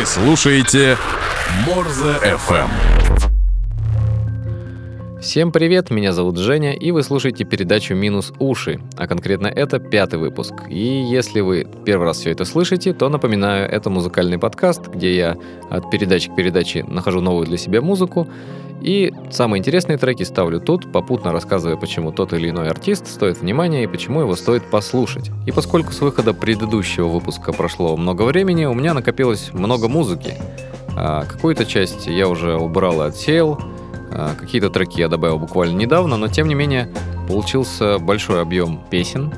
Вы слушаете Морзе FM. Всем привет, меня зовут Женя, и вы слушаете передачу «Минус уши», а конкретно это пятый выпуск. И если вы первый раз все это слышите, то напоминаю, это музыкальный подкаст, где я от передачи к передаче нахожу новую для себя музыку, и самые интересные треки ставлю тут, попутно рассказывая, почему тот или иной артист стоит внимания и почему его стоит послушать. И поскольку с выхода предыдущего выпуска прошло много времени, у меня накопилось много музыки. А какую-то часть я уже убрал и отсеял, а какие-то треки я добавил буквально недавно, но тем не менее получился большой объем песен,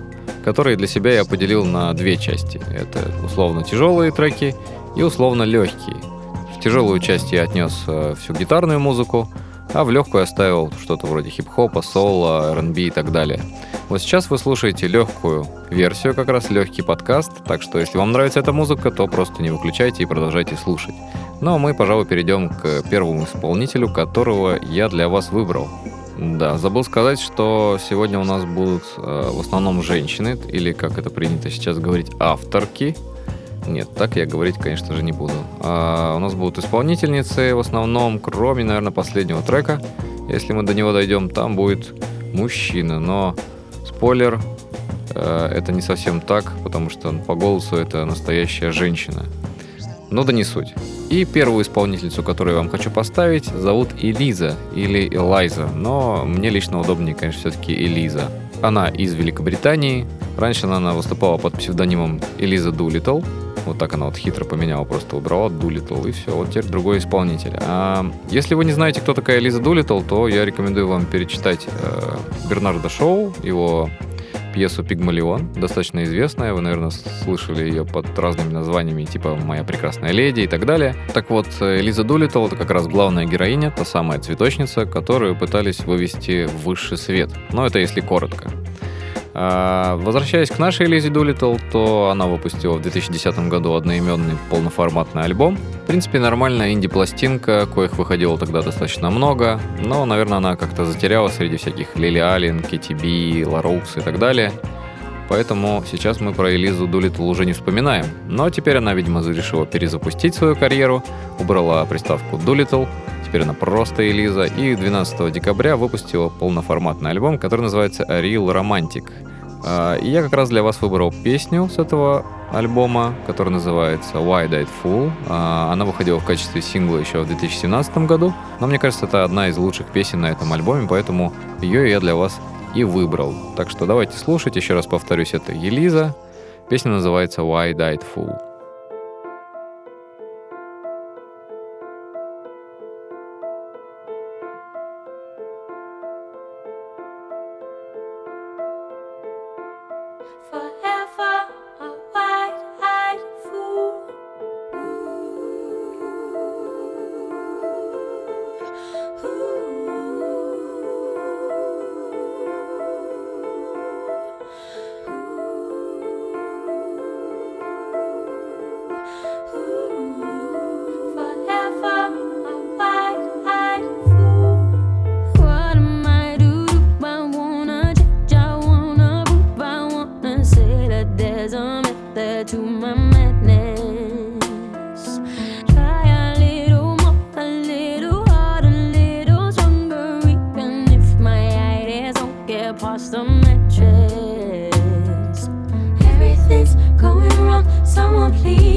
которые для себя я поделил на две части. Это условно тяжелые треки и условно легкие – тяжелую часть я отнес э, всю гитарную музыку, а в легкую оставил что-то вроде хип-хопа, соло, R&B и так далее. Вот сейчас вы слушаете легкую версию, как раз легкий подкаст, так что если вам нравится эта музыка, то просто не выключайте и продолжайте слушать. Ну а мы, пожалуй, перейдем к первому исполнителю, которого я для вас выбрал. Да, забыл сказать, что сегодня у нас будут э, в основном женщины, или как это принято сейчас говорить, авторки – нет, так я говорить, конечно же, не буду. А у нас будут исполнительницы в основном, кроме, наверное, последнего трека. Если мы до него дойдем, там будет мужчина. Но спойлер, э, это не совсем так, потому что по голосу это настоящая женщина. Но да не суть. И первую исполнительницу, которую я вам хочу поставить, зовут Элиза или Элайза, но мне лично удобнее, конечно, все-таки Элиза. Она из Великобритании. Раньше она выступала под псевдонимом Элиза Дулитл. Вот так она вот хитро поменяла, просто убрала Дулитл, и все, вот теперь другой исполнитель. А если вы не знаете, кто такая Лиза Дулитл, то я рекомендую вам перечитать э, Бернарда Шоу, его пьесу «Пигмалион», достаточно известная, вы, наверное, слышали ее под разными названиями, типа «Моя прекрасная леди» и так далее. Так вот, Лиза Дулитл — это как раз главная героиня, та самая цветочница, которую пытались вывести в высший свет. Но это если коротко. А, возвращаясь к нашей Элизе Дулитл, то она выпустила в 2010 году одноименный полноформатный альбом. В принципе, нормальная инди-пластинка, коих выходило тогда достаточно много, но, наверное, она как-то затерялась среди всяких Лили Аллен, Katy B, La Roux и так далее. Поэтому сейчас мы про Элизу Дулитл уже не вспоминаем. Но теперь она, видимо, решила перезапустить свою карьеру, убрала приставку Дулитл, теперь она просто Элиза, и 12 декабря выпустила полноформатный альбом, который называется A Real Romantic. А, и я как раз для вас выбрал песню с этого альбома, который называется Why Died Fool. А, она выходила в качестве сингла еще в 2017 году, но мне кажется, это одна из лучших песен на этом альбоме, поэтому ее я для вас и выбрал. Так что давайте слушать, еще раз повторюсь, это Елиза. Песня называется Why Died Fool.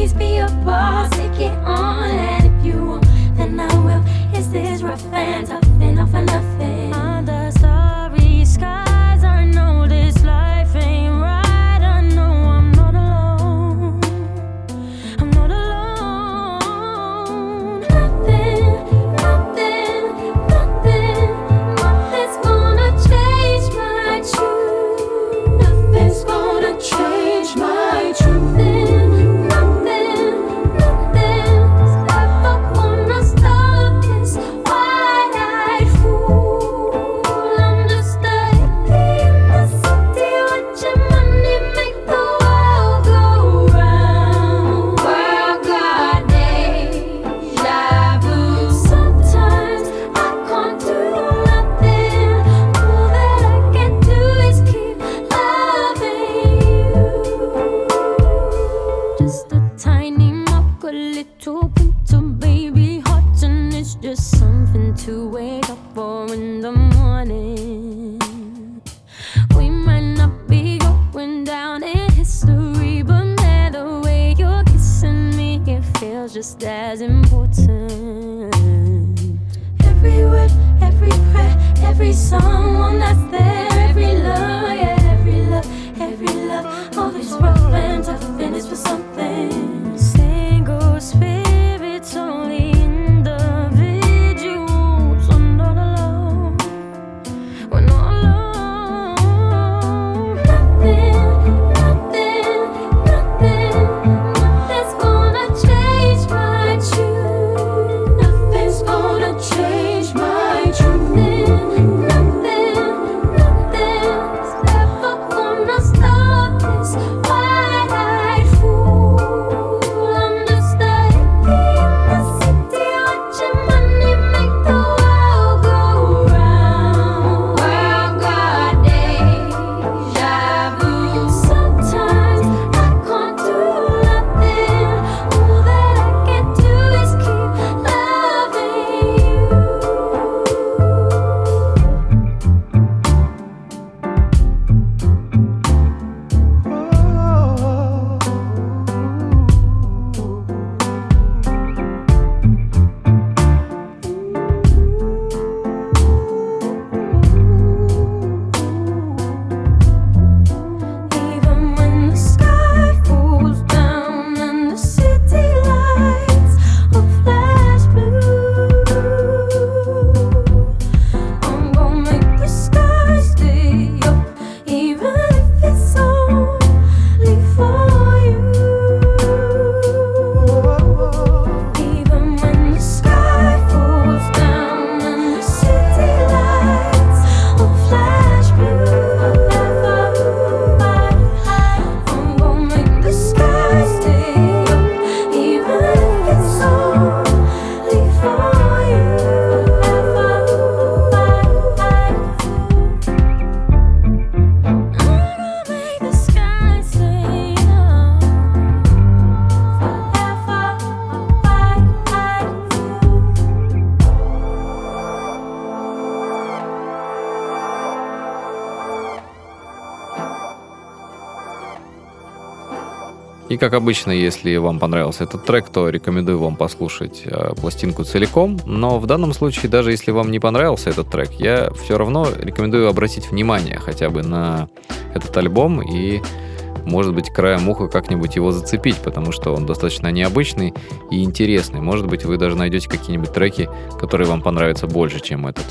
Please be a boss, take it on. Как обычно, если вам понравился этот трек, то рекомендую вам послушать э, пластинку целиком. Но в данном случае, даже если вам не понравился этот трек, я все равно рекомендую обратить внимание хотя бы на этот альбом и, может быть, краем уха как-нибудь его зацепить, потому что он достаточно необычный и интересный. Может быть, вы даже найдете какие-нибудь треки, которые вам понравятся больше, чем этот.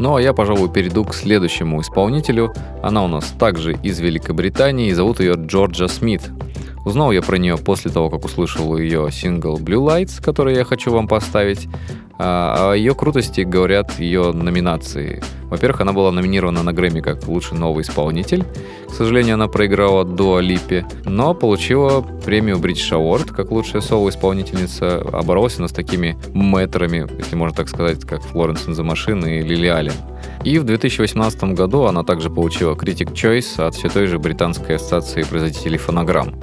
Ну а я, пожалуй, перейду к следующему исполнителю. Она у нас также из Великобритании, и зовут ее Джорджа Смит. Узнал я про нее после того, как услышал ее сингл Blue Lights, который я хочу вам поставить. А о ее крутости говорят ее номинации. Во-первых, она была номинирована на Грэмми как лучший новый исполнитель. К сожалению, она проиграла Дуа Липе, но получила премию British Award как лучшая соло-исполнительница. А она с такими мэтрами, если можно так сказать, как Флоренс the Machine и Лили Аллен. И в 2018 году она также получила Critic Choice от все той же британской ассоциации производителей фонограмм.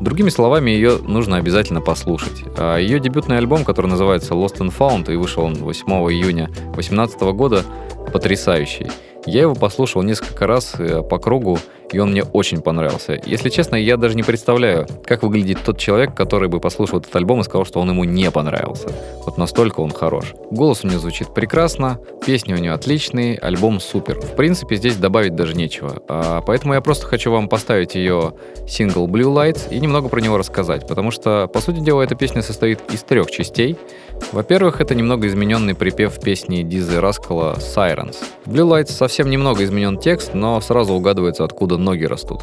Другими словами, ее нужно обязательно послушать. А ее дебютный альбом, который называется Lost and Found и вышел он 8 июня 2018 года, потрясающий. Я его послушал несколько раз э, по кругу, и он мне очень понравился. Если честно, я даже не представляю, как выглядит тот человек, который бы послушал этот альбом и сказал, что он ему не понравился. Вот настолько он хорош. Голос у него звучит прекрасно, песни у него отличные, альбом супер. В принципе, здесь добавить даже нечего. А, поэтому я просто хочу вам поставить ее сингл Blue Lights и немного про него рассказать, потому что, по сути дела, эта песня состоит из трех частей. Во-первых, это немного измененный припев песни Дизы Раскала «Sirens». Blue Lights совсем немного изменен текст, но сразу угадывается, откуда ноги растут.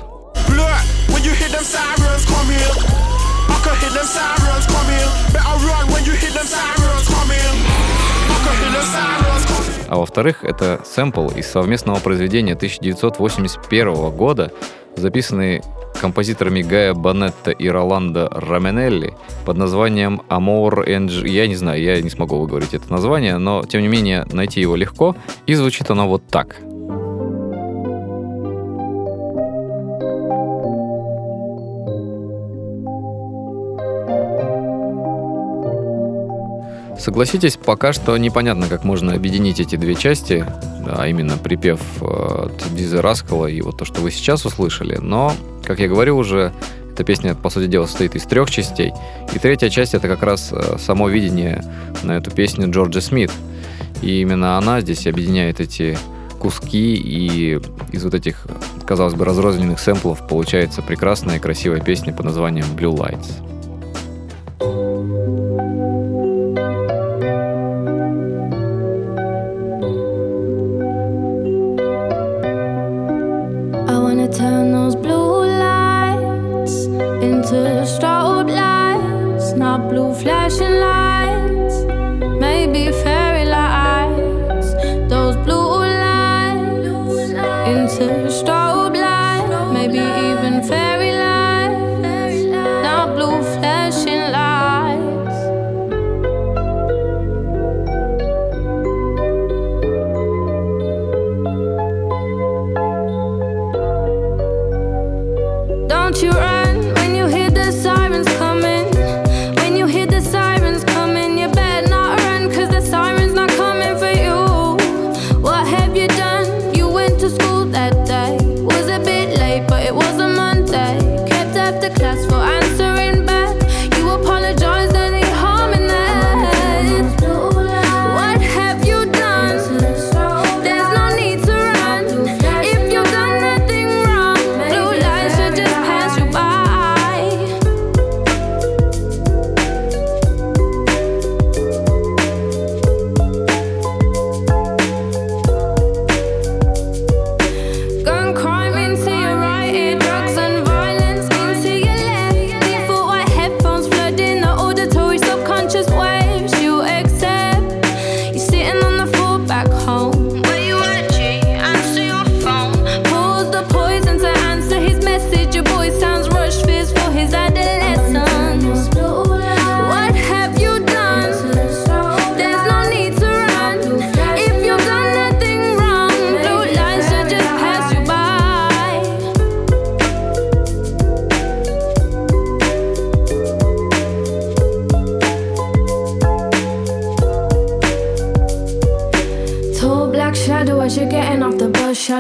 А во-вторых, это сэмпл из совместного произведения 1981 года, записанный композиторами Гая Бонетта и Роландо Раменелли под названием Amor and... Я не знаю, я не смогу выговорить это название, но, тем не менее, найти его легко, и звучит оно вот так. Согласитесь, пока что непонятно, как можно объединить эти две части, а именно припев э, от Диза Раскала и вот то, что вы сейчас услышали, но, как я говорил уже, Эта песня, по сути дела, состоит из трех частей. И третья часть — это как раз э, само видение на эту песню Джорджа Смит. И именно она здесь объединяет эти куски, и из вот этих, казалось бы, разрозненных сэмплов получается прекрасная и красивая песня под названием Blue Lights.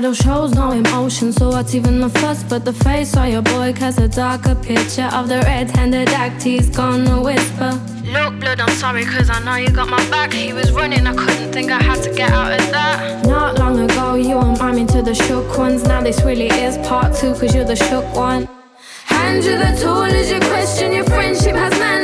Shadow shows no emotion, so what's even the fuss? But the face of your boy casts a darker picture of the red-handed act he's gonna whisper. Look, blood, I'm sorry, cause I know you got my back. He was running, I couldn't think I had to get out of that. Not long ago, you were miming to the shook ones. Now this really is part two, cause you're the shook one. Hand you the tool as you question your friendship. Has man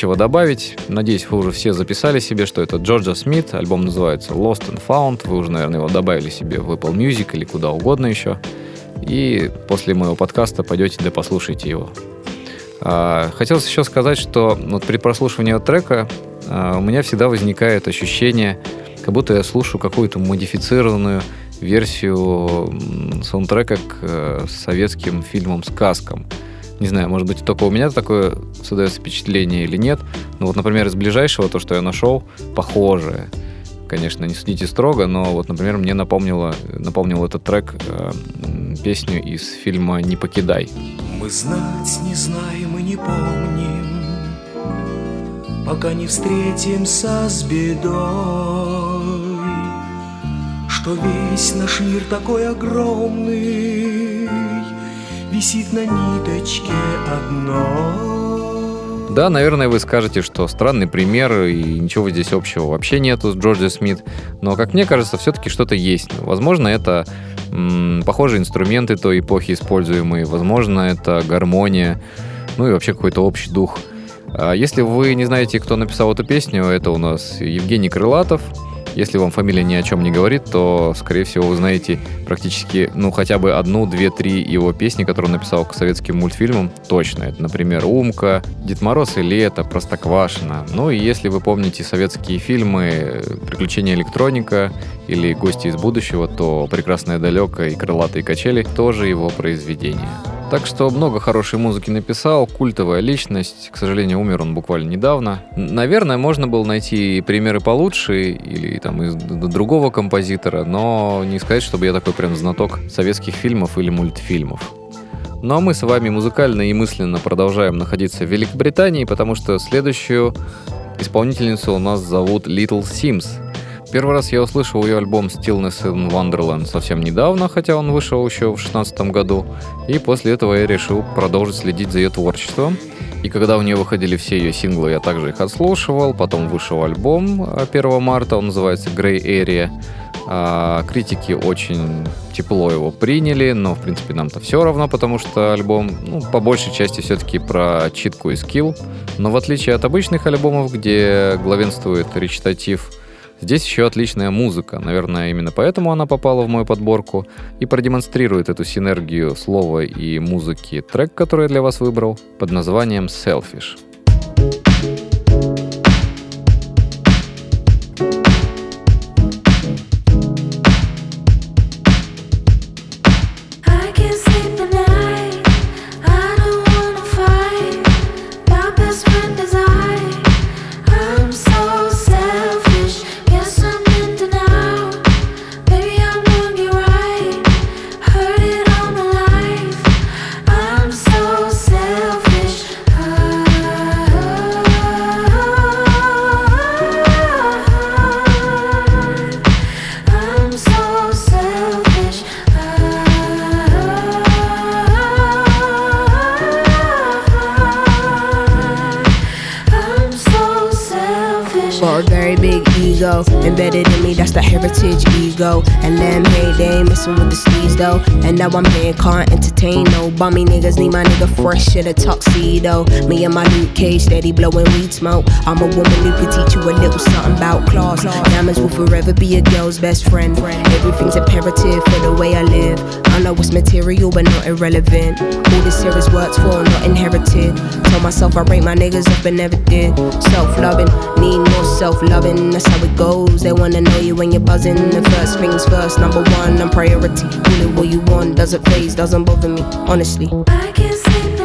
Нечего добавить. Надеюсь, вы уже все записали себе, что это Джорджа Смит. Альбом называется Lost and Found. Вы уже, наверное, его добавили себе в Apple Music или куда угодно еще. И после моего подкаста пойдете да послушайте его. А, Хотелось еще сказать, что вот при прослушивании трека а, у меня всегда возникает ощущение, как будто я слушаю какую-то модифицированную версию саундтрека к э, советским фильмам-сказкам. Не знаю, может быть, только у меня такое создается впечатление или нет. Но вот, например, из ближайшего, то, что я нашел, похожее. Конечно, не судите строго, но вот, например, мне напомнило, напомнил этот трек э, песню из фильма «Не покидай». Мы знать не знаем и не помним, Пока не встретимся с бедой, Что весь наш мир такой огромный, Висит на ниточке одной. Да, наверное, вы скажете, что странный пример и ничего здесь общего вообще нету с Джорджи Смит, но, как мне кажется, все-таки что-то есть. Возможно, это м, похожие инструменты той эпохи используемые, возможно, это гармония, ну и вообще какой-то общий дух. А если вы не знаете, кто написал эту песню, это у нас Евгений Крылатов. Если вам фамилия ни о чем не говорит, то, скорее всего, вы знаете практически, ну, хотя бы одну, две, три его песни, которые он написал к советским мультфильмам. Точно. Это, например, «Умка», «Дед Мороз и лето», «Простоквашино». Ну и если вы помните советские фильмы «Приключения электроника» или «Гости из будущего», то «Прекрасное далеко» и «Крылатые качели» тоже его произведения. Так что много хорошей музыки написал, культовая личность. К сожалению, умер он буквально недавно. Наверное, можно было найти примеры получше или там из другого композитора, но не сказать, чтобы я такой прям знаток советских фильмов или мультфильмов. Ну а мы с вами музыкально и мысленно продолжаем находиться в Великобритании, потому что следующую исполнительницу у нас зовут Little Sims. Первый раз я услышал ее альбом Stillness in Wonderland совсем недавно, хотя он вышел еще в 2016 году. И после этого я решил продолжить следить за ее творчеством. И когда у нее выходили все ее синглы, я также их отслушивал. Потом вышел альбом 1 марта, он называется Grey Area. А, критики очень тепло его приняли, но, в принципе, нам-то все равно, потому что альбом, ну, по большей части все-таки про читку и скилл. Но в отличие от обычных альбомов, где главенствует речитатив, Здесь еще отличная музыка, наверное, именно поэтому она попала в мою подборку и продемонстрирует эту синергию слова и музыки трек, который я для вас выбрал, под названием «Selfish». Heritage ego. And they ain't messing with the steez though. And now I'm here, can't entertain no bummy niggas. Need my nigga fresh in a tuxedo. Me and my Luke Cage steady blowing weed smoke. I'm a woman who can teach you a little something about class. Diamonds will forever be a girl's best friend. Everything's imperative for the way I live. I know it's material but not irrelevant. All this here is worked for, not inherited. Told myself I rate my niggas up and never did. Self loving, need more self loving. That's how it goes. They wanna know you when you're buzzing. First things first, number one, I'm priority. Call it what you want, doesn't phase, doesn't bother me. Honestly. I can't sleep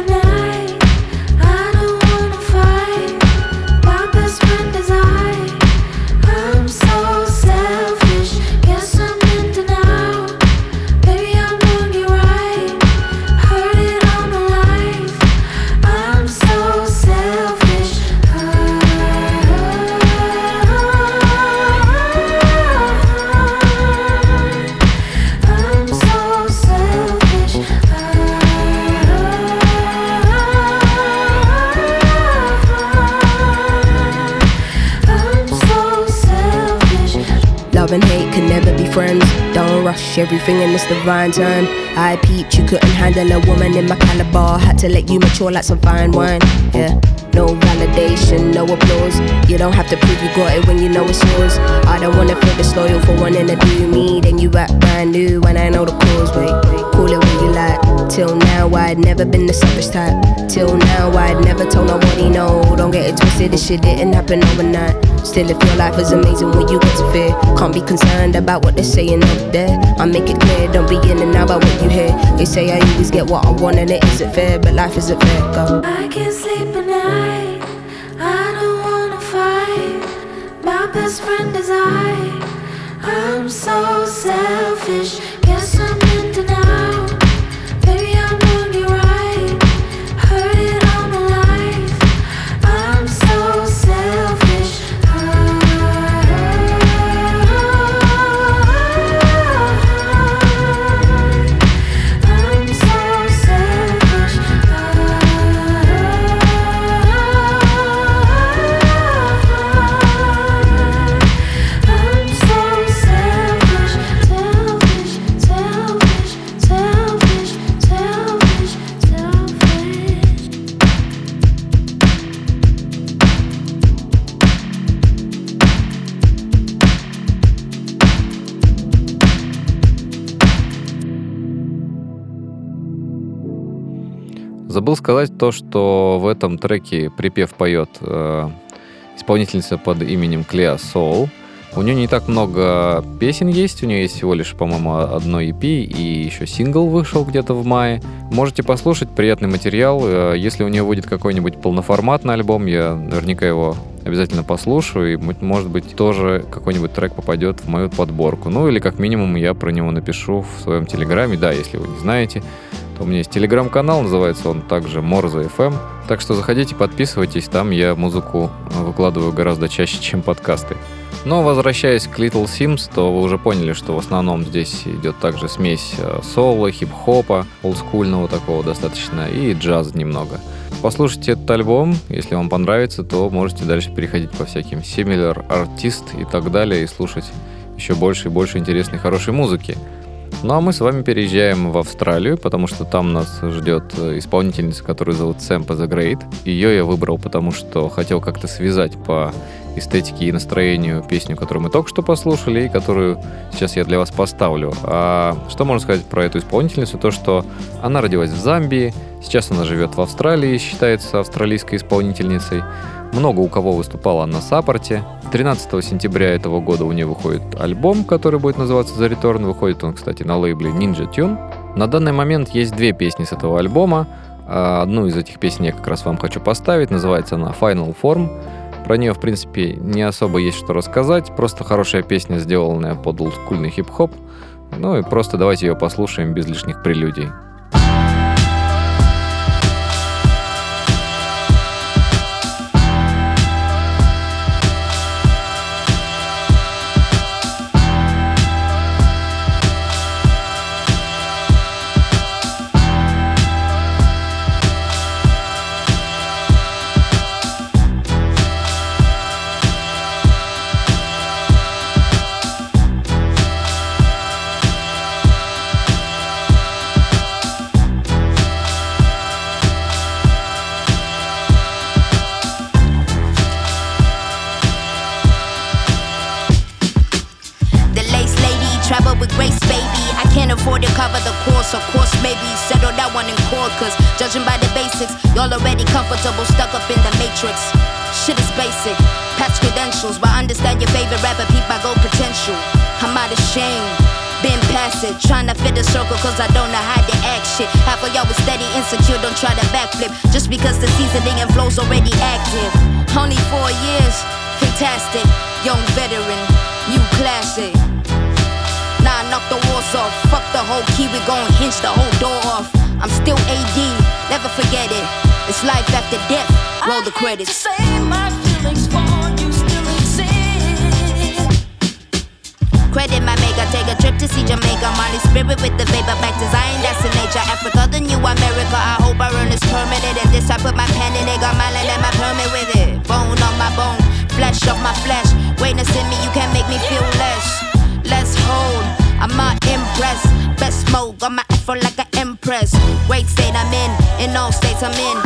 Friends rush everything in this divine time. I peeped, you couldn't handle a woman in my caliber. Had to let you mature like some fine wine. Yeah. No validation, no applause. You don't have to prove you got it when you know it's yours. I don't wanna feel disloyal for wanting to do me. Then you act brand new when I know the cause. Wait, call it what you like. Till now, I'd never been the selfish type. Till now, I'd never told nobody no. Don't get it twisted. this shit didn't happen overnight. Still, if your life is amazing when you get to fear, can't be concerned about what they're saying up there. I make it clear, don't be in and out about what you hear. They say I always get what I want and it isn't fair, but life isn't fair. Go. I can't sleep at night. I don't wanna fight. My best friend is I. I'm so selfish. Guess I'm in denial. Забыл сказать то, что в этом треке припев поет э, исполнительница под именем Клеа Соул. У нее не так много песен есть, у нее есть всего лишь, по-моему, одно EP и еще сингл вышел где-то в мае. Можете послушать, приятный материал. Э, Если у нее выйдет какой-нибудь полноформатный альбом, я наверняка его обязательно послушаю, и, может быть, тоже какой-нибудь трек попадет в мою подборку. Ну, или как минимум я про него напишу в своем телеграме. Да, если вы не знаете, у меня есть телеграм-канал, называется он также Морза FM. Так что заходите, подписывайтесь, там я музыку выкладываю гораздо чаще, чем подкасты. Но возвращаясь к Little Sims, то вы уже поняли, что в основном здесь идет также смесь э, соло, хип-хопа, олдскульного такого достаточно, и джаз немного. Послушайте этот альбом, если вам понравится, то можете дальше переходить по всяким similar artist и так далее, и слушать еще больше и больше интересной хорошей музыки. Ну а мы с вами переезжаем в Австралию, потому что там нас ждет э, исполнительница, которую зовут Sampa the Great. Ее я выбрал, потому что хотел как-то связать по эстетике и настроению песню, которую мы только что послушали, и которую сейчас я для вас поставлю. А что можно сказать про эту исполнительницу? То, что она родилась в Замбии, сейчас она живет в Австралии, считается австралийской исполнительницей. Много у кого выступала на саппорте. 13 сентября этого года у нее выходит альбом, который будет называться The Return. Выходит он, кстати, на лейбле Ninja Tune. На данный момент есть две песни с этого альбома. А Одну из этих песен я как раз вам хочу поставить. Называется она Final Form. Про нее, в принципе, не особо есть что рассказать. Просто хорошая песня, сделанная под олдскульный хип-хоп. Ну и просто давайте ее послушаем без лишних прелюдий. Comfortable, stuck up in the matrix. Shit is basic, past credentials, but understand your favorite rapper, peep my gold potential. I'm out of shame. Been past it, trying to fit a circle cause I don't know how to act shit. Half of y'all was steady, insecure, don't try to backflip. Just because the seasoning and flow's already active. Only four years, fantastic. Young veteran, new classic. Nah, knock the walls off. Fuck the whole key, we gon' hinge the whole door off. I'm still AD, never forget it. It's life after death. Roll the credits. Same still expand, you still exist. Credit my maker, take a trip to see Jamaica. Molly spirit with the vapor back design, that's the nature. Africa, the new America. I hope I earn this permanent. And this I put my pen in it, got my land and my permit with it. Bone on my bone, flesh off my flesh. Greatness in me, you can't make me feel less. Let's hold, I'm not impressed. Best smoke, got my afro like an empress. Great state I'm in, in all states I'm in.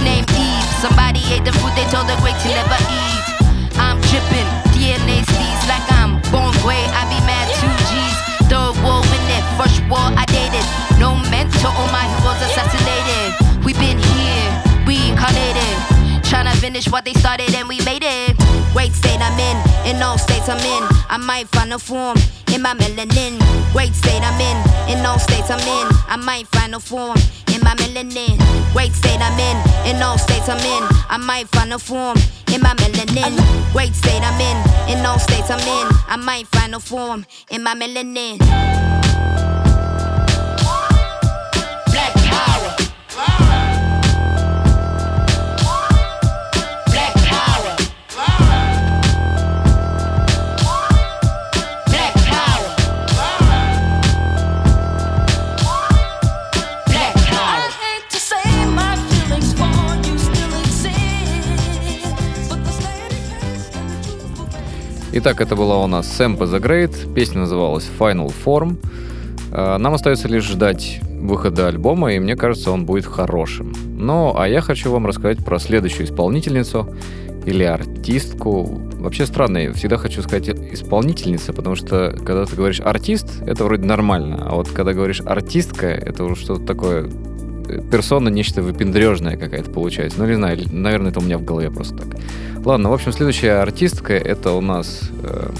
Name named Eve. Somebody ate the food they told the great to never eat. I'm tripping. DNA sees like I'm born gray. I be mad two G's. Third war in it, first war I dated. No mentor, all my heroes assassinated. We been here, we incarnated finish what they started and we made it. Great state I'm in, in all states I'm in. I might find a form in my melanin. Great state I'm in, in all states I'm in. I might find a form in my melanin. Great state I'm in, in all states I'm in. I might find a form in my melanin. Great state I'm in, in all states I'm in. I might find a form in my melanin. Black power. Итак, это была у нас Sam the Great, песня называлась Final Form. Э, Нам остается лишь ждать выхода альбома, и мне кажется, он будет хорошим. Ну, а я хочу вам рассказать про следующую исполнительницу или артистку. Вообще странно, я всегда хочу сказать исполнительница, потому что когда ты говоришь артист, это вроде нормально, а вот когда говоришь артистка, это уже что-то такое персона, нечто выпендрежное какая-то получается. Ну, не знаю, наверное, это у меня в голове просто так. Ладно, в общем, следующая артистка это у нас э,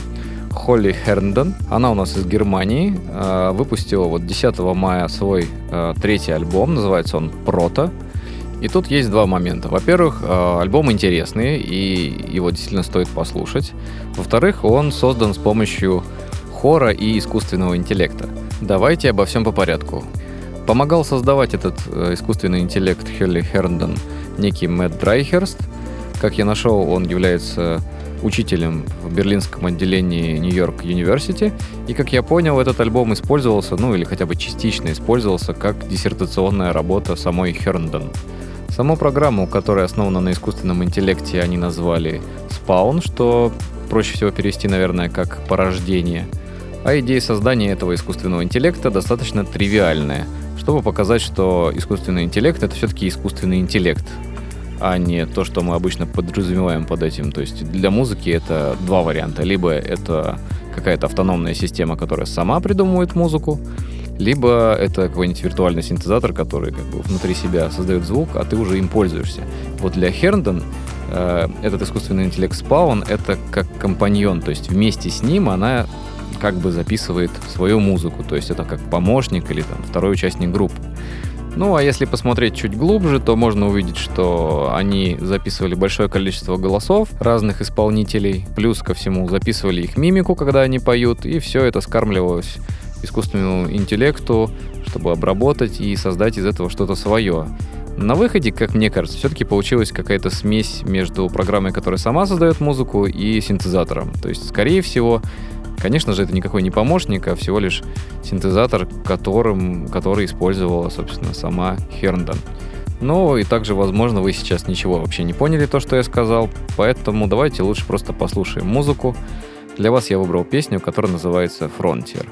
Холли Херндон. Она у нас из Германии. Э, выпустила вот 10 мая свой э, третий альбом. Называется он «Прото». И тут есть два момента. Во-первых, э, альбом интересный, и его действительно стоит послушать. Во-вторых, он создан с помощью хора и искусственного интеллекта. Давайте обо всем по порядку. Помогал создавать этот э, искусственный интеллект Хелли Херндон некий Мэтт Драйхерст. Как я нашел, он является учителем в берлинском отделении Нью-Йорк Юниверсити. И, как я понял, этот альбом использовался, ну или хотя бы частично использовался, как диссертационная работа самой Херндон. Саму программу, которая основана на искусственном интеллекте, они назвали Spawn, что проще всего перевести, наверное, как порождение. А идея создания этого искусственного интеллекта достаточно тривиальная, чтобы показать, что искусственный интеллект это все-таки искусственный интеллект, а не то, что мы обычно подразумеваем под этим. То есть для музыки это два варианта. Либо это какая-то автономная система, которая сама придумывает музыку, либо это какой-нибудь виртуальный синтезатор, который как бы внутри себя создает звук, а ты уже им пользуешься. Вот для Херндон э, этот искусственный интеллект Spawn это как компаньон, то есть вместе с ним она как бы записывает свою музыку, то есть это как помощник или там второй участник группы. Ну, а если посмотреть чуть глубже, то можно увидеть, что они записывали большое количество голосов разных исполнителей, плюс ко всему записывали их мимику, когда они поют, и все это скармливалось искусственному интеллекту, чтобы обработать и создать из этого что-то свое. На выходе, как мне кажется, все-таки получилась какая-то смесь между программой, которая сама создает музыку, и синтезатором. То есть, скорее всего, конечно же, это никакой не помощник, а всего лишь синтезатор, которым, который использовала, собственно, сама Херндон. Ну и также, возможно, вы сейчас ничего вообще не поняли то, что я сказал, поэтому давайте лучше просто послушаем музыку. Для вас я выбрал песню, которая называется «Frontier».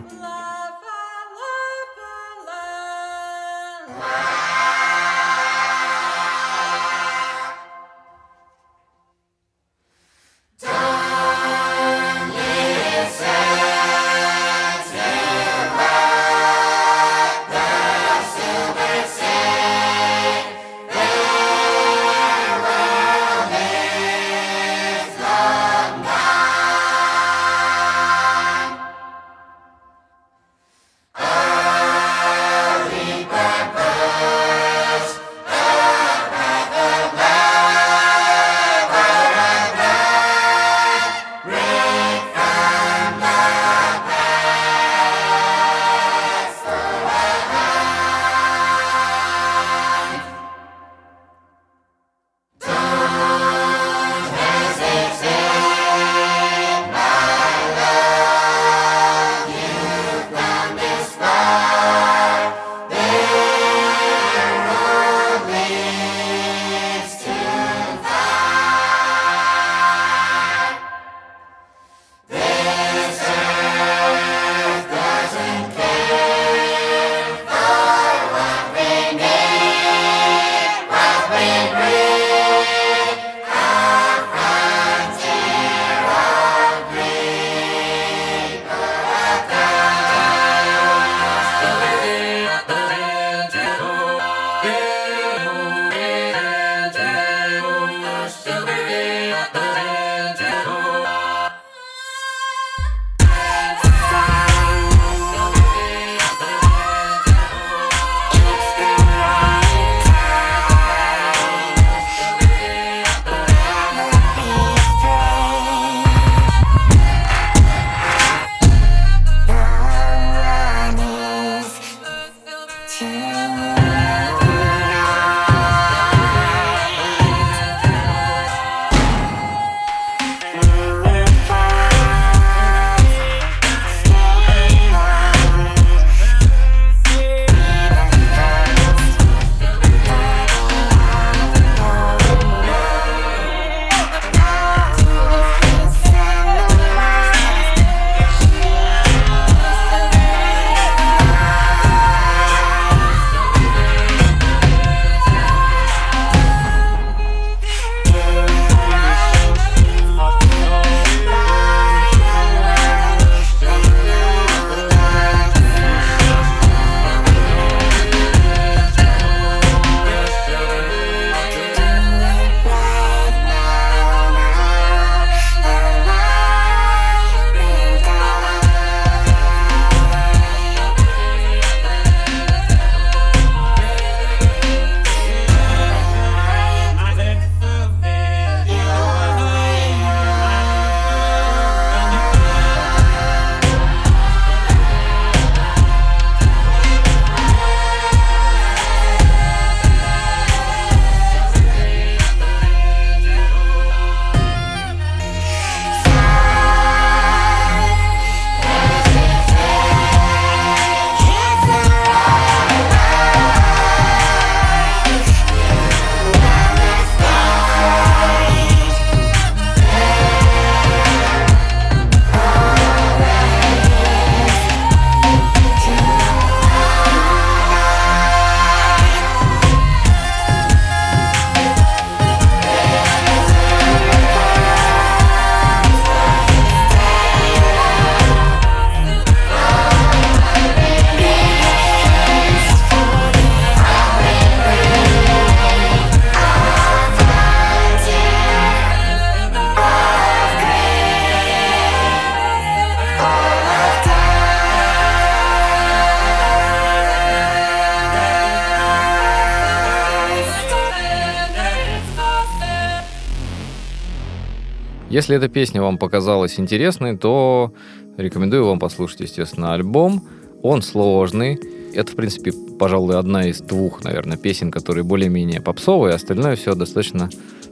Если эта песня вам показалась интересной, то рекомендую вам послушать, естественно, альбом. Он сложный. Это, в принципе, пожалуй, одна из двух, наверное, песен, которые более-менее попсовые. Остальное все достаточно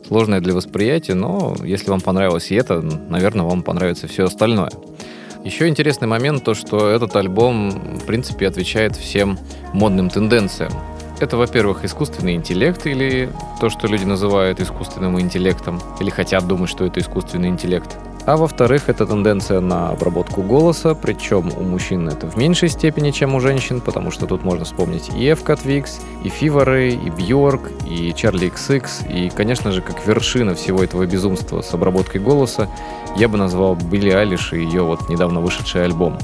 сложное для восприятия, но если вам понравилось и это, наверное, вам понравится все остальное. Еще интересный момент то, что этот альбом, в принципе, отвечает всем модным тенденциям. Это, во-первых, искусственный интеллект, или то, что люди называют искусственным интеллектом, или хотят думать, что это искусственный интеллект. А во-вторых, это тенденция на обработку голоса, причем у мужчин это в меньшей степени, чем у женщин, потому что тут можно вспомнить и FKA twigs, и Fever Ray, и Бьорк, и Charli XCX, и, конечно же, как вершина всего этого безумства с обработкой голоса, я бы назвал Билли Айлиш и ее вот недавно вышедший альбом.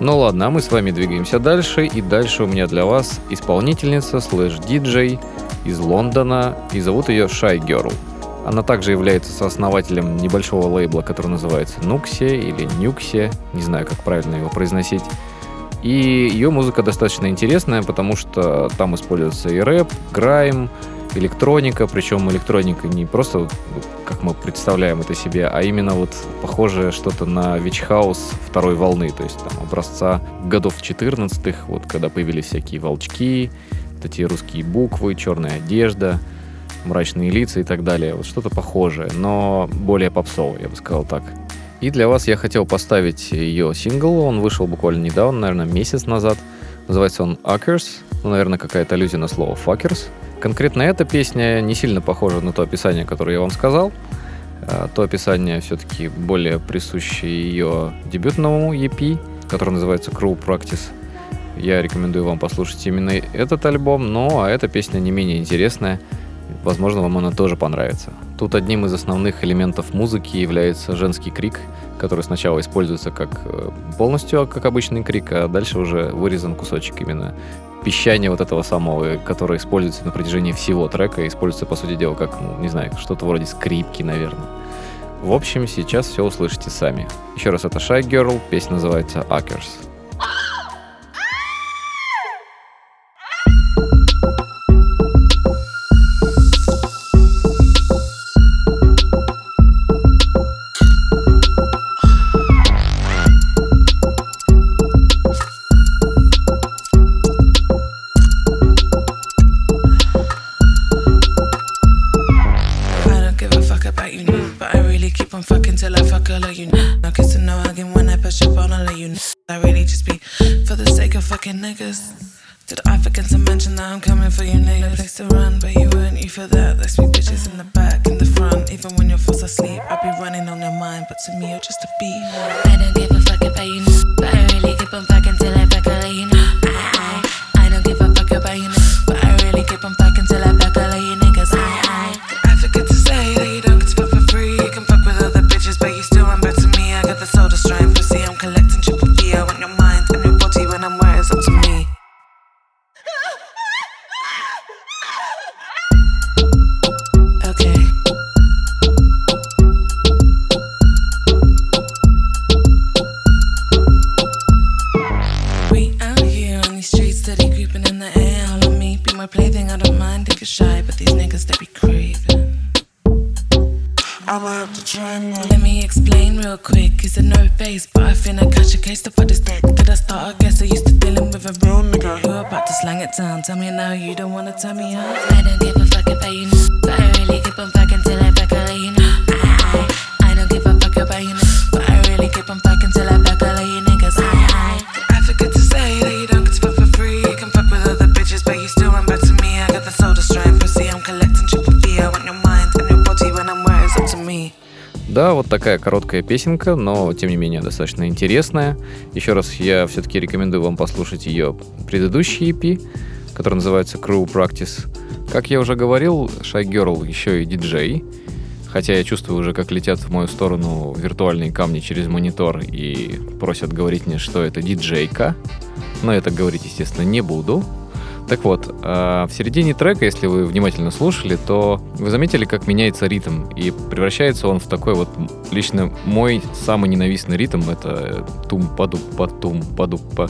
Ну ладно, а мы с вами двигаемся дальше, и дальше у меня для вас исполнительница слэш-диджей из Лондона, и зовут ее Shygirl. Она также является сооснователем небольшого лейбла, который называется Nuxxe или Нюксе, не знаю, как правильно его произносить. И ее музыка достаточно интересная, потому что там используется и рэп, грайм, электроника, причем электроника не просто, как мы представляем это себе, а именно вот похожее что-то на вич-хаус второй волны, то есть там образца годов 14-х, вот когда появились всякие волчки, вот эти русские буквы, черная одежда, мрачные лица и так далее. Вот что-то похожее, но более попсовое, я бы сказал так. И для вас я хотел поставить ее сингл. Он вышел буквально недавно, наверное, месяц назад. Называется он Uckers. Ну, наверное, какая-то аллюзия на слово fuckers. Конкретно эта песня не сильно похожа на то описание, которое я вам сказал. А, то описание все-таки более присуще ее дебютному EP, который называется Crew Practice. Я рекомендую вам послушать именно этот альбом, но а эта песня не менее интересная. Возможно, вам она тоже понравится. Тут одним из основных элементов музыки является женский крик, который сначала используется как э, полностью как обычный крик, а дальше уже вырезан кусочек именно пищания вот этого самого, которое используется на протяжении всего трека, используется, по сути дела, как, ну, не знаю, что-то вроде скрипки, наверное. В общем, сейчас все услышите сами. Еще раз, это Shy Girl, песня называется Akers. Niggas. Down. Tell me now, you don't wanna tell me how. Короткая песенка, но тем не менее достаточно интересная. Еще раз я все-таки рекомендую вам послушать ее предыдущий EP, который называется Crew Practice. Как я уже говорил, Shy Girl еще и диджей. Хотя я чувствую уже, как летят в мою сторону виртуальные камни через монитор и просят говорить мне, что это диджейка. Но я так говорить, естественно, не буду. Так вот, а, в середине трека, если вы внимательно слушали, то вы заметили, как меняется ритм, и превращается он в такой вот лично мой самый ненавистный ритм. Это тум падуп па тум падуп па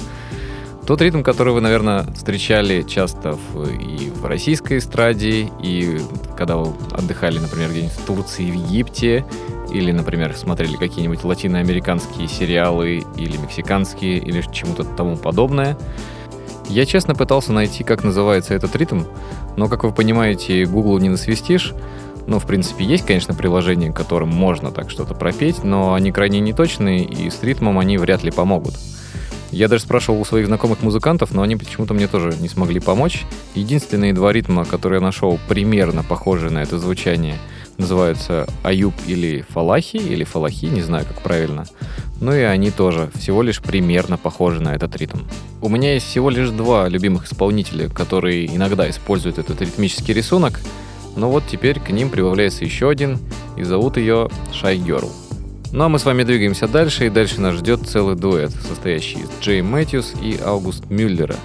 тот ритм, который вы, наверное, встречали часто в, и в российской эстраде, и когда вы отдыхали, например, где-нибудь в Турции, в Египте, или, например, смотрели какие-нибудь латиноамериканские сериалы или мексиканские, или чему-то тому подобное. Я честно пытался найти, как называется этот ритм, но, как вы понимаете, Google не насвистишь. Ну, в принципе, есть, конечно, приложения, которым можно так что-то пропеть, но они крайне неточные, и с ритмом они вряд ли помогут. Я даже спрашивал у своих знакомых музыкантов, но они почему-то мне тоже не смогли помочь. Единственные два ритма, которые я нашел примерно похожие на это звучание, называются Аюб или Фалахи, или Фалахи, не знаю, как правильно. Ну и они тоже всего лишь примерно похожи на этот ритм. У меня есть всего лишь два любимых исполнителя, которые иногда используют этот ритмический рисунок, но вот теперь к ним прибавляется еще один, и зовут ее Shy Girl. Ну а мы с вами двигаемся дальше, и дальше нас ждет целый дуэт, состоящий из Джей Мэтьюс и Аугуст Мюллера.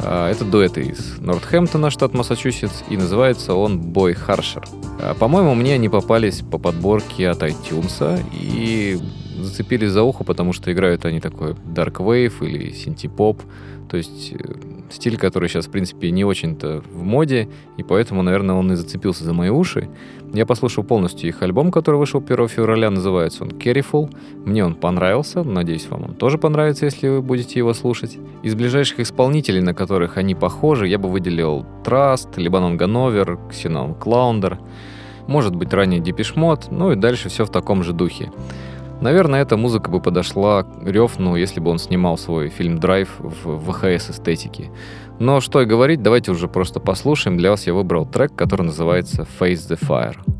А, это дуэт из Нортхэмптона, штат Массачусетс, и называется он «Бой Харшер». А, по-моему, мне они попались по подборке от iTunes и зацепились за ухо, потому что играют они такой Dark Wave или синтепоп, то есть э, стиль, который сейчас, в принципе, не очень-то в моде, и поэтому, наверное, он и зацепился за мои уши. Я послушал полностью их альбом, который вышел 1 февраля, называется он Carryful. Мне он понравился, надеюсь, вам он тоже понравится, если вы будете его слушать. Из ближайших исполнителей, на которых они похожи, я бы выделил Trust, Либанон Гановер, Ксенон Клаундер, может быть, ранее Депешмот, ну и дальше все в таком же духе. Наверное, эта музыка бы подошла Рёфну, если бы он снимал свой фильм «Драйв» в ВХС-эстетике. Но что и говорить, давайте уже просто послушаем. Для вас я выбрал трек, который называется «Face the Fire».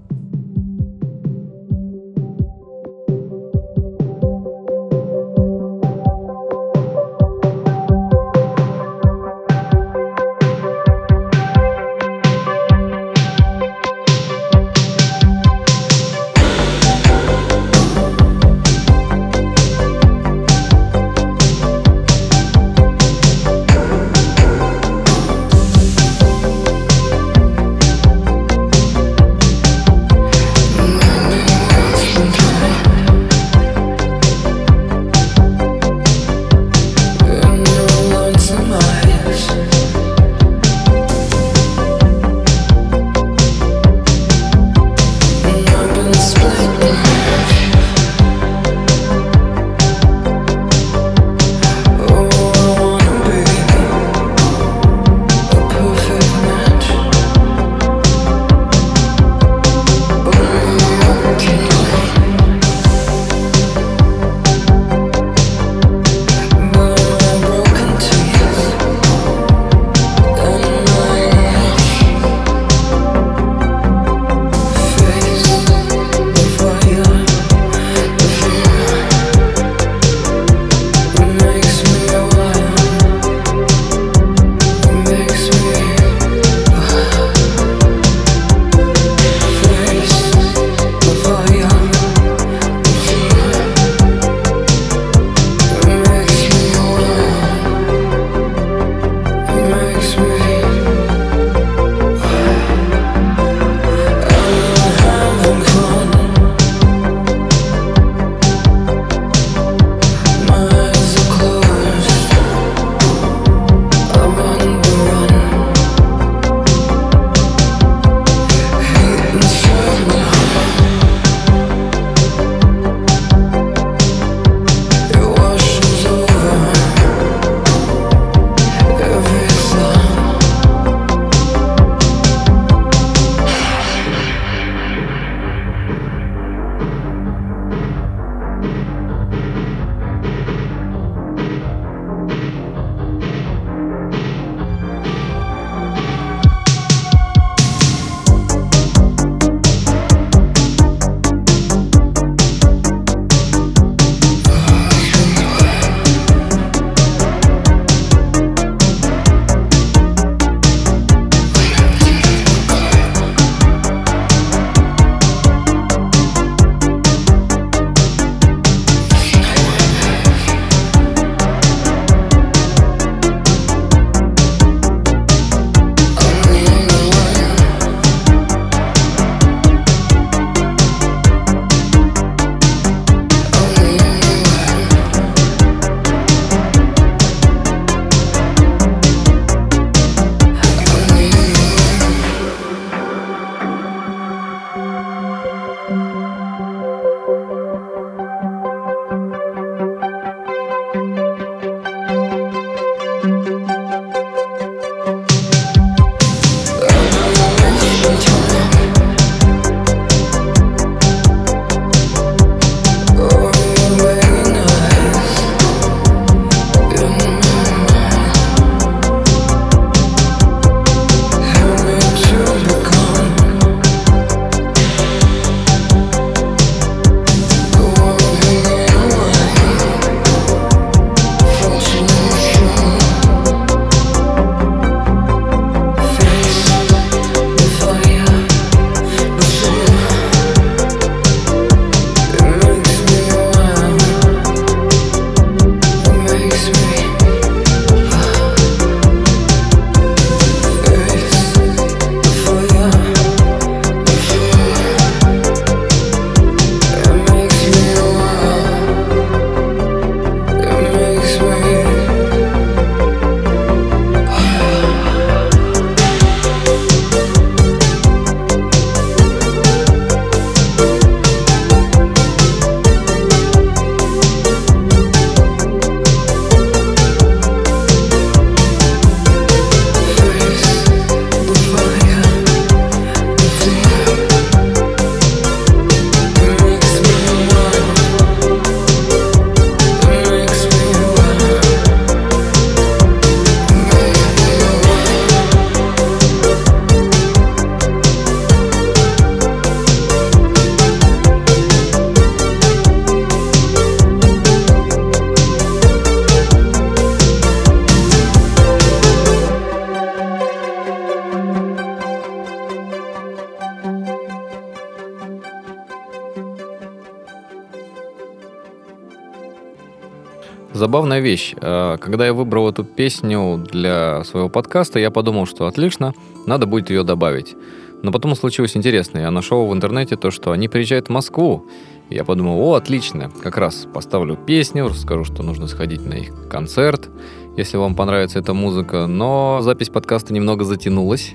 Забавная вещь. А, Когда я выбрал эту песню для своего подкаста, я подумал, что отлично, надо будет ее добавить. Но потом случилось интересное. Я нашел в интернете то, что они приезжают в Москву. Я подумал, о, отлично, как раз поставлю песню, расскажу, что нужно сходить на их концерт, если вам понравится эта музыка. Но запись подкаста немного затянулась,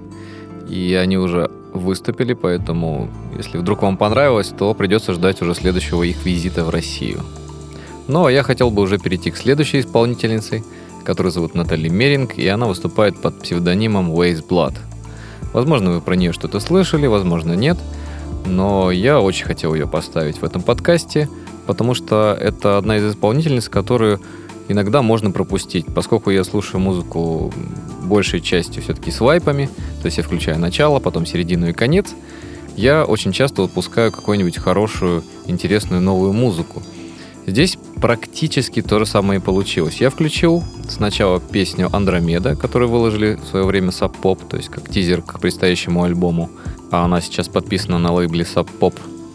и они уже выступили, поэтому если вдруг вам понравилось, то придется ждать уже следующего их визита в Россию. Ну, а я хотел бы уже перейти к следующей исполнительнице, которую зовут Натали Меринг, и она выступает под псевдонимом Waze Blood. Возможно, вы про нее что-то слышали, возможно, нет, но я очень хотел ее поставить в этом подкасте, потому что это одна из исполнительниц, которую иногда можно пропустить, поскольку я слушаю музыку большей частью все-таки с вайпами, то есть я включаю начало, потом середину и конец, я очень часто упускаю какую-нибудь хорошую, интересную новую музыку. Здесь практически то же самое и получилось. Я включил сначала песню «Андромеда», которую выложили в свое время Sub Pop, то есть как тизер к предстоящему альбому. А она сейчас подписана на лейбле Sub Pop.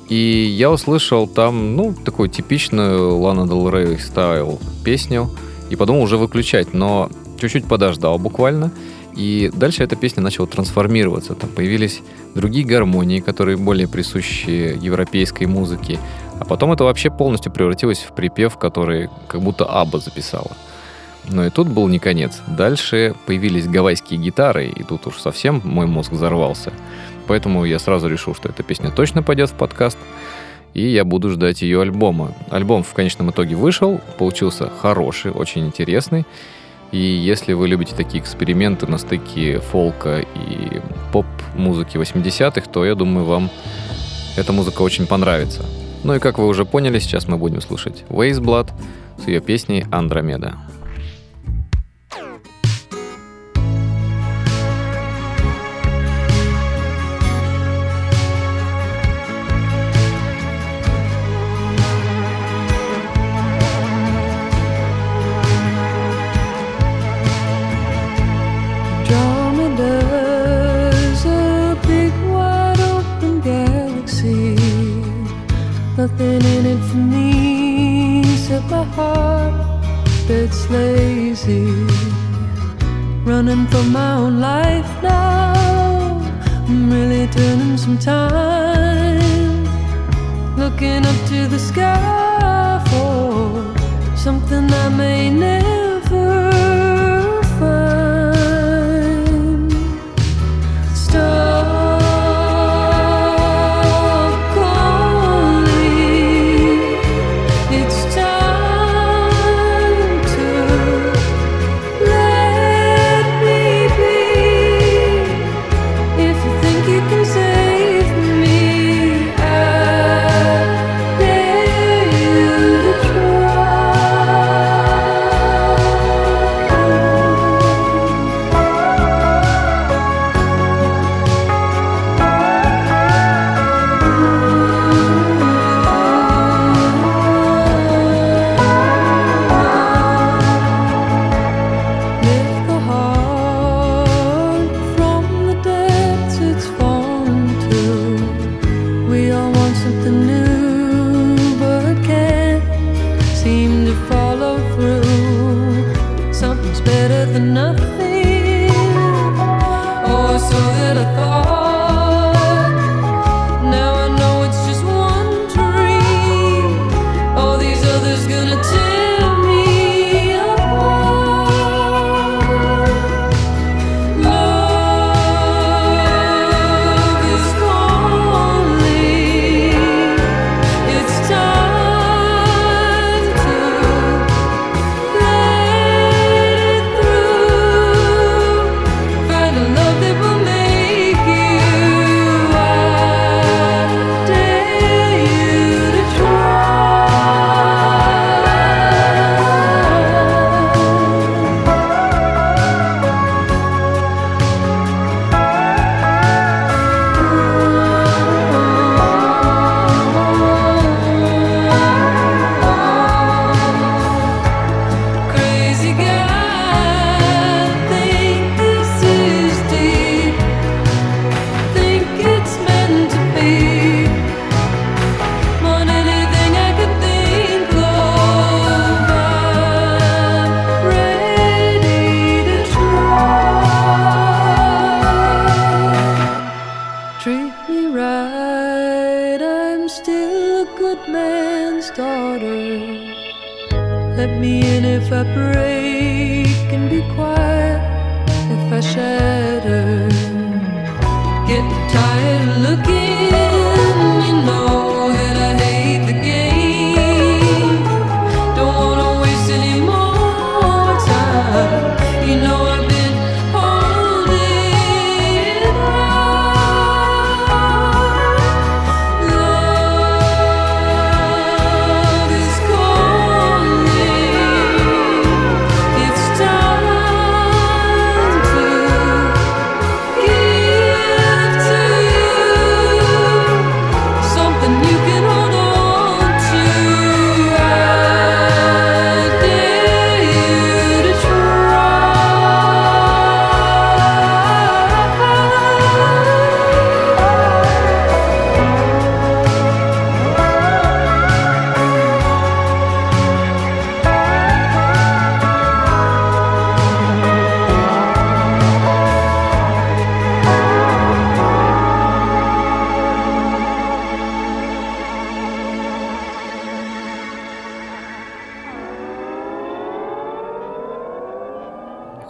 И я услышал там, ну, такую типичную Лана Del Rey стайл песню, и подумал уже выключать, но чуть-чуть подождал буквально, и дальше эта песня начала трансформироваться. Там появились другие гармонии, которые более присущи европейской музыке. А потом это вообще полностью превратилось в припев, который как будто Аба записала. Но и тут был не конец. Дальше появились гавайские гитары, и тут уж совсем мой мозг взорвался. Поэтому я сразу решил, что эта песня точно пойдет в подкаст, и я буду ждать ее альбома. Альбом в конечном итоге вышел, получился хороший, очень интересный. И если вы любите такие эксперименты на стыке фолка и поп-музыки 80-х, то я думаю, вам эта музыка очень понравится. Ну и как вы уже поняли, сейчас мы будем слушать Waze Blood с ее песней «Андромеда». Nothing in it for me except my heart that's lazy. Running for my own life now. I'm really turning some time. Looking up to the sky for something I may never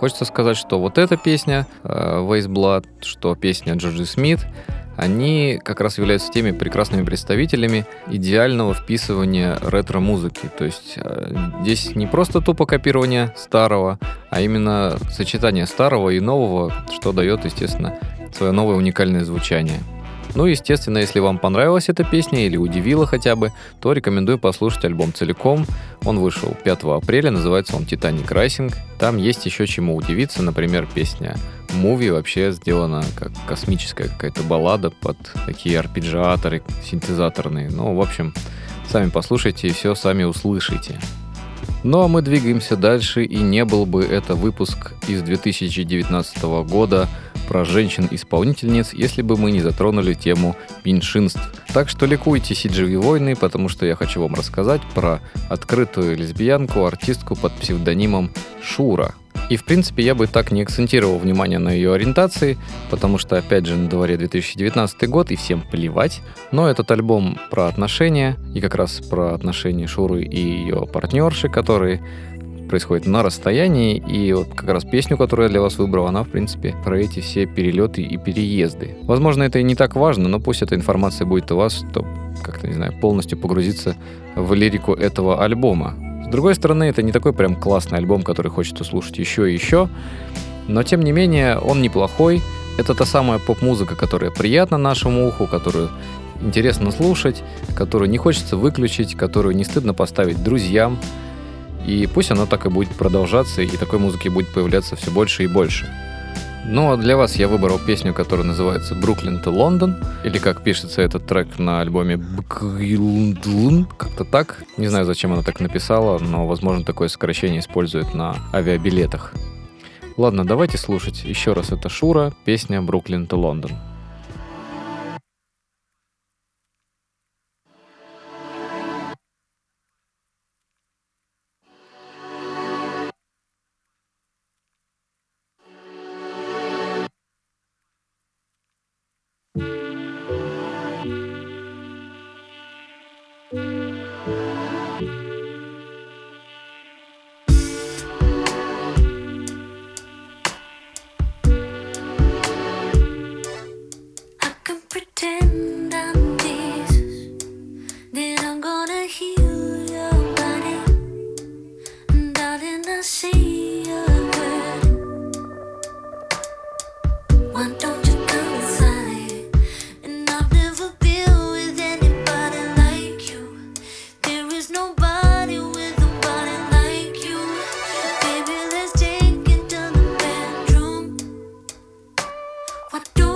Хочется сказать, что вот эта песня э, Waste Blood, что песня Джорджи Смит, они как раз являются теми прекрасными представителями идеального вписывания ретро-музыки. То есть э, здесь не просто тупо копирование старого, а именно сочетание старого и нового, что дает, естественно, свое новое уникальное звучание. Ну, естественно, если вам понравилась эта песня или удивила хотя бы, то рекомендую послушать альбом целиком. Он вышел 5 апреля, называется он «Титаник Райсинг». Там есть еще чему удивиться, например, песня «Муви» вообще сделана как космическая какая-то баллада под такие арпеджиаторы синтезаторные. Ну, в общем, сами послушайте и все сами услышите. Ну а мы двигаемся дальше, и не был бы это выпуск из 2019 года про женщин-исполнительниц, если бы мы не затронули тему меньшинств. Так что ликуйте, Сиджи войны, потому что я хочу вам рассказать про открытую лесбиянку, артистку под псевдонимом Шура. И, в принципе, я бы так не акцентировал внимание на ее ориентации, потому что, опять же, на дворе 2019 год, и всем плевать. Но этот альбом про отношения, и как раз про отношения Шуры и ее партнерши, которые происходит на расстоянии, и вот как раз песню, которую я для вас выбрал, она, в принципе, про эти все перелеты и переезды. Возможно, это и не так важно, но пусть эта информация будет у вас, чтобы как-то, не знаю, полностью погрузиться в лирику этого альбома. С другой стороны, это не такой прям классный альбом, который хочется слушать еще и еще, но тем не менее он неплохой. Это та самая поп-музыка, которая приятна нашему уху, которую интересно слушать, которую не хочется выключить, которую не стыдно поставить друзьям, и пусть оно так и будет продолжаться, и такой музыки будет появляться все больше и больше. Ну а для вас я выбрал песню, которая называется «Бруклин to Лондон», или как пишется этот трек на альбоме «Бклундлун», как-то так. Не знаю, зачем она так написала, но, возможно, такое сокращение используют на авиабилетах. Ладно, давайте слушать еще раз. Это Шура, песня «Бруклин to Лондон». What do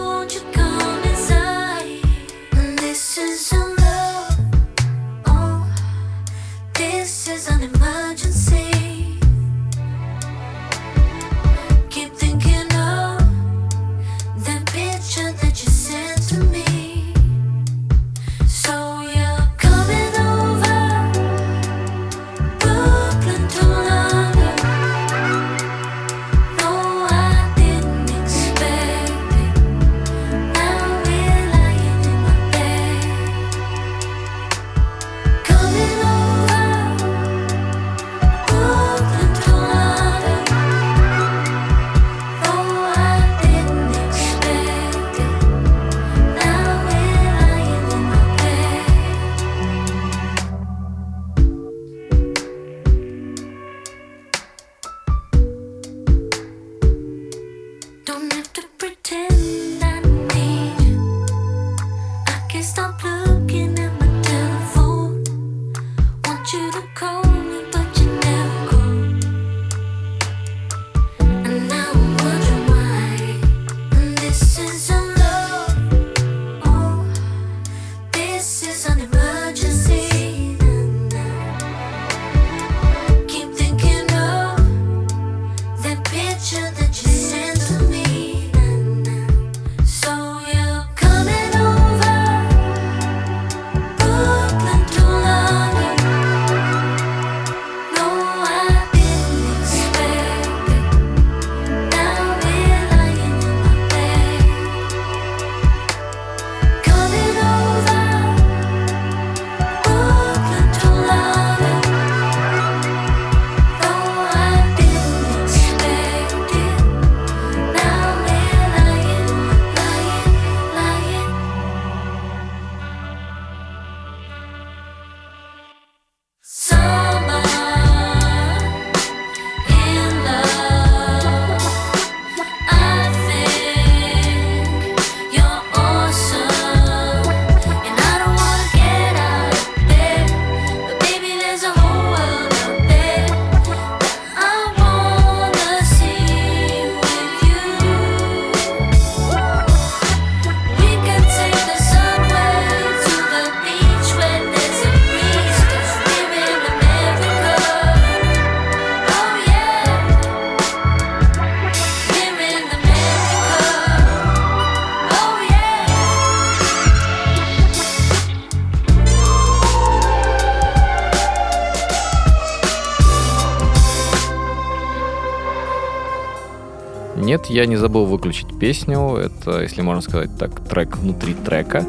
я не забыл выключить песню. Это, если можно сказать так, трек внутри трека.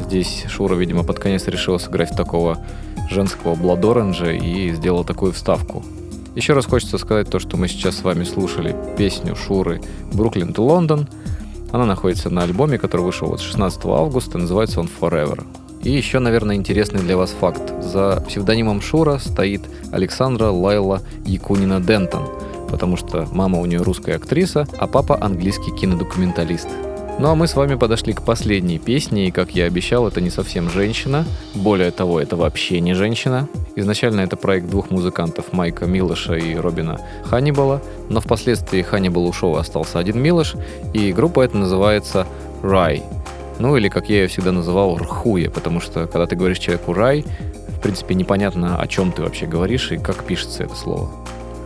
Здесь Шура, видимо, под конец решил сыграть такого женского Orange и сделал такую вставку. Еще раз хочется сказать то, что мы сейчас с вами слушали песню Шуры «Бруклин to Лондон». Она находится на альбоме, который вышел вот 16 августа, называется он «Forever». И еще, наверное, интересный для вас факт. За псевдонимом Шура стоит Александра Лайла Якунина Дентон, потому что мама у нее русская актриса, а папа английский кинодокументалист. Ну а мы с вами подошли к последней песне, и, как я обещал, это не совсем женщина. Более того, это вообще не женщина. Изначально это проект двух музыкантов, Майка Милоша и Робина Ханнибала, но впоследствии Ханнибал ушел, остался один Милош, и группа эта называется «Рай». Ну или, как я ее всегда называл, «Рхуя», потому что, когда ты говоришь человеку «рай», в принципе, непонятно, о чем ты вообще говоришь и как пишется это слово.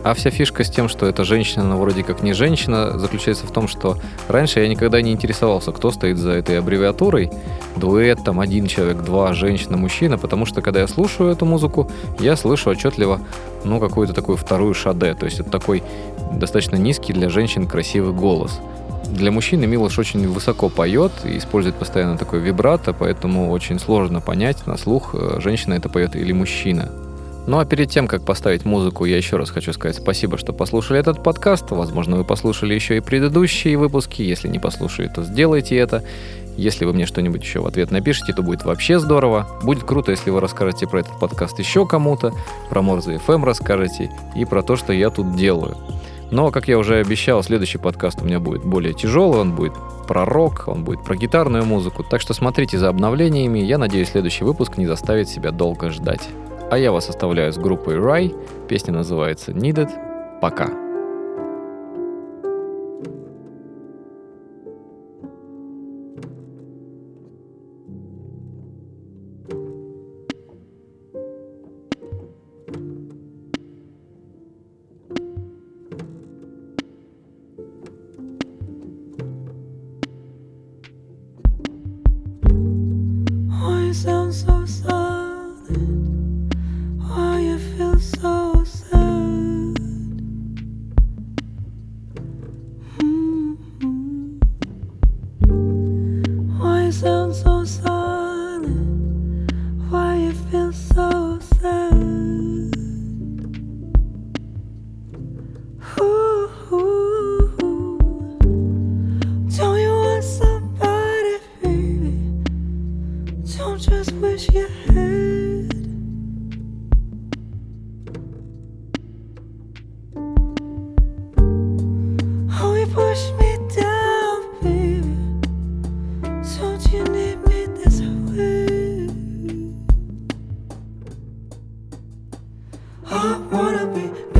А вся фишка с тем, что эта женщина, но вроде как не женщина, заключается в том, что раньше я никогда не интересовался, кто стоит за этой аббревиатурой. Дуэт, там один человек, два, женщина, мужчина, потому что когда я слушаю эту музыку, я слышу отчетливо, ну, какую-то такую вторую шаде, то есть это такой достаточно низкий для женщин красивый голос. Для мужчины Милош очень высоко поет и использует постоянно такой вибрато, поэтому очень сложно понять на слух, э, женщина это поет или мужчина. Ну а перед тем, как поставить музыку, я еще раз хочу сказать спасибо, что послушали этот подкаст. Возможно, вы послушали еще и предыдущие выпуски. Если не послушали, то сделайте это. Если вы мне что-нибудь еще в ответ напишите, то будет вообще здорово. Будет круто, если вы расскажете про этот подкаст еще кому-то, про Морзе FM расскажете и про то, что я тут делаю. Но, как я уже обещал, следующий подкаст у меня будет более тяжелый, он будет про рок, он будет про гитарную музыку. Так что смотрите за обновлениями. Я надеюсь, следующий выпуск не заставит себя долго ждать. А я вас оставляю с группой Рай. Песня называется Needed. Пока. I wanna be